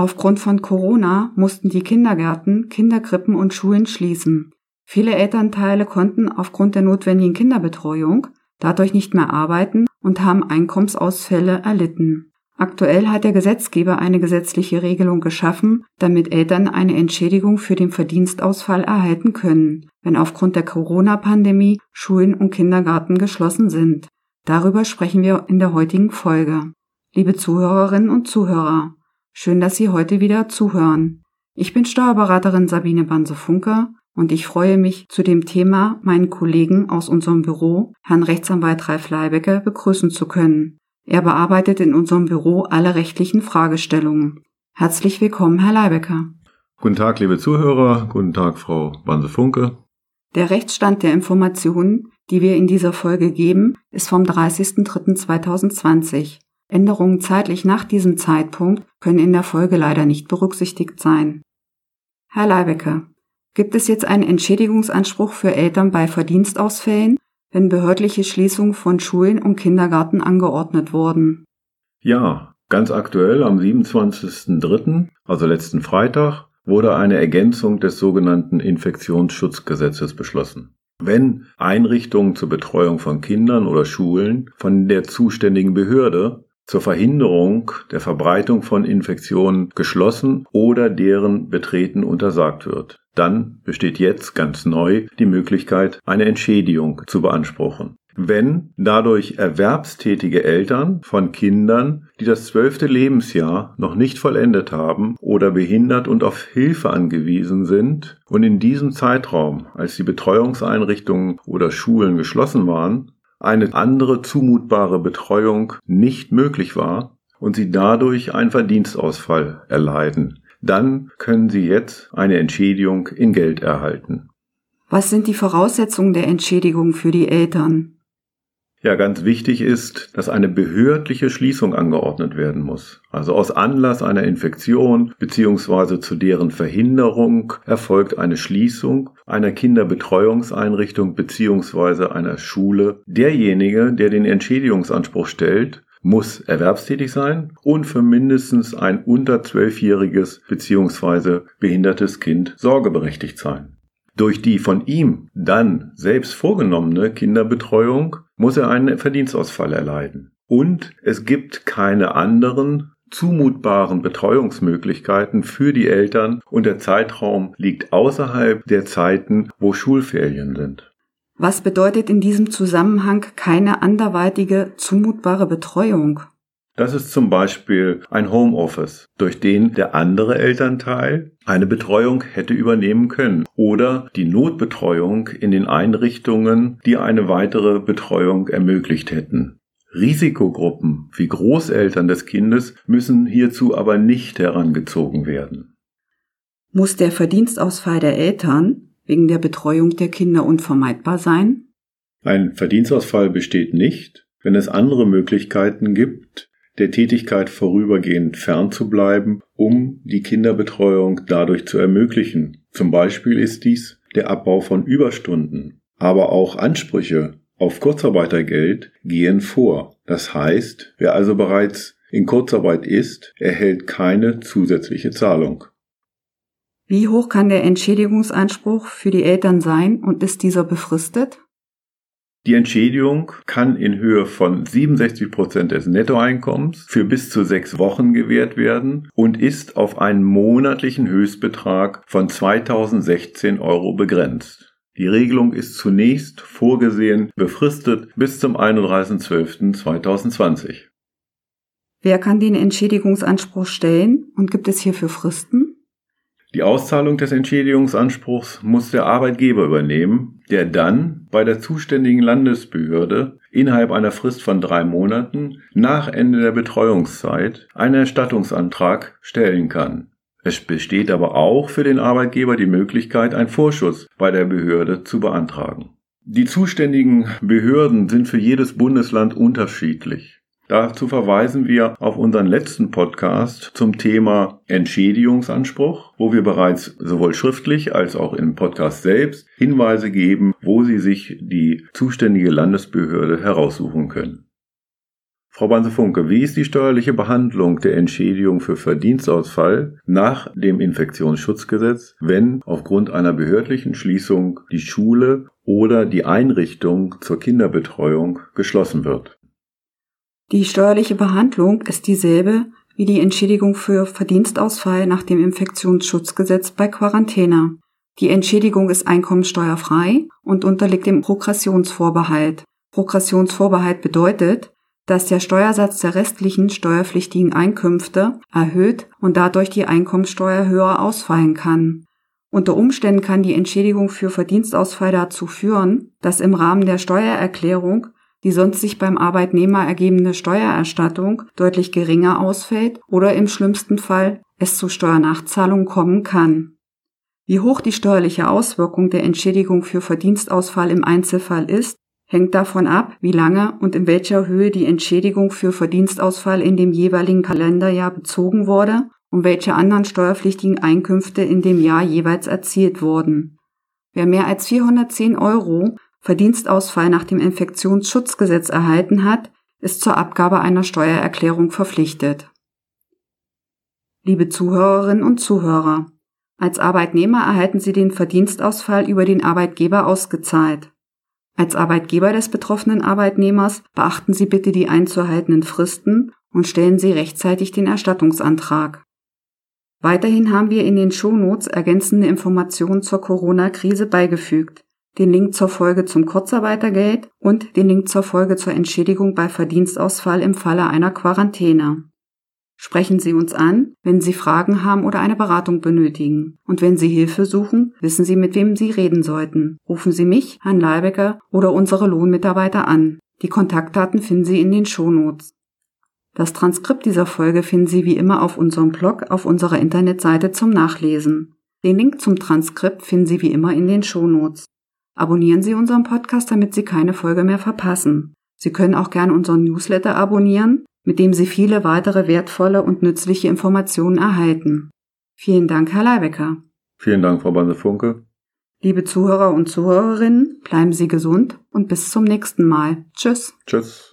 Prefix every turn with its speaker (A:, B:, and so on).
A: Aufgrund von Corona mussten die Kindergärten, Kinderkrippen und Schulen schließen. Viele Elternteile konnten aufgrund der notwendigen Kinderbetreuung dadurch nicht mehr arbeiten und haben Einkommensausfälle erlitten. Aktuell hat der Gesetzgeber eine gesetzliche Regelung geschaffen, damit Eltern eine Entschädigung für den Verdienstausfall erhalten können, wenn aufgrund der Corona-Pandemie Schulen und Kindergarten geschlossen sind. Darüber sprechen wir in der heutigen Folge. Liebe Zuhörerinnen und Zuhörer, schön, dass Sie heute wieder zuhören. Ich bin Steuerberaterin Sabine Banse-Funke und ich freue mich, zu dem Thema meinen Kollegen aus unserem Büro, Herrn Rechtsanwalt Ralf Leibecker, begrüßen zu können. Er bearbeitet in unserem Büro alle rechtlichen Fragestellungen. Herzlich willkommen, Herr Leibecker.
B: Guten Tag, liebe Zuhörer. Guten Tag, Frau Banse-Funke.
A: Der Rechtsstand der Informationen, die wir in dieser Folge geben, ist vom 30.03.2020. Änderungen zeitlich nach diesem Zeitpunkt können in der Folge leider nicht berücksichtigt sein. Herr Leibecker, gibt es jetzt einen Entschädigungsanspruch für Eltern bei Verdienstausfällen wenn behördliche Schließungen von Schulen und Kindergarten angeordnet wurden.
B: Ja, ganz aktuell am 27.03., also letzten Freitag, wurde eine Ergänzung des sogenannten Infektionsschutzgesetzes beschlossen. Wenn Einrichtungen zur Betreuung von Kindern oder Schulen von der zuständigen Behörde zur Verhinderung der Verbreitung von Infektionen geschlossen oder deren Betreten untersagt wird dann besteht jetzt ganz neu die Möglichkeit, eine Entschädigung zu beanspruchen. Wenn dadurch erwerbstätige Eltern von Kindern, die das zwölfte Lebensjahr noch nicht vollendet haben oder behindert und auf Hilfe angewiesen sind und in diesem Zeitraum, als die Betreuungseinrichtungen oder Schulen geschlossen waren, eine andere zumutbare Betreuung nicht möglich war und sie dadurch einen Verdienstausfall erleiden, dann können Sie jetzt eine Entschädigung in Geld erhalten.
A: Was sind die Voraussetzungen der Entschädigung für die Eltern?
B: Ja, ganz wichtig ist, dass eine behördliche Schließung angeordnet werden muss. Also aus Anlass einer Infektion bzw. zu deren Verhinderung erfolgt eine Schließung einer Kinderbetreuungseinrichtung bzw. einer Schule. Derjenige, der den Entschädigungsanspruch stellt, muss erwerbstätig sein und für mindestens ein unter zwölfjähriges bzw. behindertes Kind sorgeberechtigt sein. Durch die von ihm dann selbst vorgenommene Kinderbetreuung muss er einen Verdienstausfall erleiden. Und es gibt keine anderen zumutbaren Betreuungsmöglichkeiten für die Eltern und der Zeitraum liegt außerhalb der Zeiten, wo Schulferien sind.
A: Was bedeutet in diesem Zusammenhang keine anderweitige zumutbare Betreuung?
B: Das ist zum Beispiel ein Homeoffice, durch den der andere Elternteil eine Betreuung hätte übernehmen können oder die Notbetreuung in den Einrichtungen, die eine weitere Betreuung ermöglicht hätten. Risikogruppen wie Großeltern des Kindes müssen hierzu aber nicht herangezogen werden.
A: Muss der Verdienstausfall der Eltern wegen der Betreuung der Kinder unvermeidbar sein?
B: Ein Verdienstausfall besteht nicht, wenn es andere Möglichkeiten gibt, der Tätigkeit vorübergehend fernzubleiben, um die Kinderbetreuung dadurch zu ermöglichen. Zum Beispiel ist dies der Abbau von Überstunden. Aber auch Ansprüche auf Kurzarbeitergeld gehen vor. Das heißt, wer also bereits in Kurzarbeit ist, erhält keine zusätzliche Zahlung.
A: Wie hoch kann der Entschädigungsanspruch für die Eltern sein und ist dieser befristet?
B: Die Entschädigung kann in Höhe von 67 Prozent des Nettoeinkommens für bis zu sechs Wochen gewährt werden und ist auf einen monatlichen Höchstbetrag von 2016 Euro begrenzt. Die Regelung ist zunächst vorgesehen befristet bis zum 31.12.2020.
A: Wer kann den Entschädigungsanspruch stellen und gibt es hierfür Fristen?
B: Die Auszahlung des Entschädigungsanspruchs muss der Arbeitgeber übernehmen, der dann bei der zuständigen Landesbehörde innerhalb einer Frist von drei Monaten nach Ende der Betreuungszeit einen Erstattungsantrag stellen kann. Es besteht aber auch für den Arbeitgeber die Möglichkeit, einen Vorschuss bei der Behörde zu beantragen. Die zuständigen Behörden sind für jedes Bundesland unterschiedlich. Dazu verweisen wir auf unseren letzten Podcast zum Thema Entschädigungsanspruch, wo wir bereits sowohl schriftlich als auch im Podcast selbst Hinweise geben, wo Sie sich die zuständige Landesbehörde heraussuchen können. Frau Banse-Funke, wie ist die steuerliche Behandlung der Entschädigung für Verdienstausfall nach dem Infektionsschutzgesetz, wenn aufgrund einer behördlichen Schließung die Schule oder die Einrichtung zur Kinderbetreuung geschlossen wird?
A: Die steuerliche Behandlung ist dieselbe wie die Entschädigung für Verdienstausfall nach dem Infektionsschutzgesetz bei Quarantäne. Die Entschädigung ist einkommensteuerfrei und unterliegt dem Progressionsvorbehalt. Progressionsvorbehalt bedeutet, dass der Steuersatz der restlichen steuerpflichtigen Einkünfte erhöht und dadurch die Einkommensteuer höher ausfallen kann. Unter Umständen kann die Entschädigung für Verdienstausfall dazu führen, dass im Rahmen der Steuererklärung die sonst sich beim Arbeitnehmer ergebende Steuererstattung deutlich geringer ausfällt oder im schlimmsten Fall es zu Steuernachzahlungen kommen kann. Wie hoch die steuerliche Auswirkung der Entschädigung für Verdienstausfall im Einzelfall ist, hängt davon ab, wie lange und in welcher Höhe die Entschädigung für Verdienstausfall in dem jeweiligen Kalenderjahr bezogen wurde und welche anderen steuerpflichtigen Einkünfte in dem Jahr jeweils erzielt wurden. Wer mehr als 410 Euro Verdienstausfall nach dem Infektionsschutzgesetz erhalten hat, ist zur Abgabe einer Steuererklärung verpflichtet. Liebe Zuhörerinnen und Zuhörer, als Arbeitnehmer erhalten Sie den Verdienstausfall über den Arbeitgeber ausgezahlt. Als Arbeitgeber des betroffenen Arbeitnehmers beachten Sie bitte die einzuhaltenden Fristen und stellen Sie rechtzeitig den Erstattungsantrag. Weiterhin haben wir in den Shownotes ergänzende Informationen zur Corona-Krise beigefügt, den Link zur Folge zum Kurzarbeitergeld und den Link zur Folge zur Entschädigung bei Verdienstausfall im Falle einer Quarantäne. Sprechen Sie uns an, wenn Sie Fragen haben oder eine Beratung benötigen. Und wenn Sie Hilfe suchen, wissen Sie, mit wem Sie reden sollten. Rufen Sie mich, Herrn Leibecker oder unsere Lohnmitarbeiter an. Die Kontaktdaten finden Sie in den Shownotes. Das Transkript dieser Folge finden Sie wie immer auf unserem Blog auf unserer Internetseite zum Nachlesen. Den Link zum Transkript finden Sie wie immer in den Shownotes. Abonnieren Sie unseren Podcast, damit Sie keine Folge mehr verpassen. Sie können auch gern unseren Newsletter abonnieren mit dem Sie viele weitere wertvolle und nützliche Informationen erhalten. Vielen Dank, Herr Leibecker.
B: Vielen Dank, Frau Banse-Funke.
A: Liebe Zuhörer und Zuhörerinnen, bleiben Sie gesund und bis zum nächsten Mal. Tschüss.
B: Tschüss.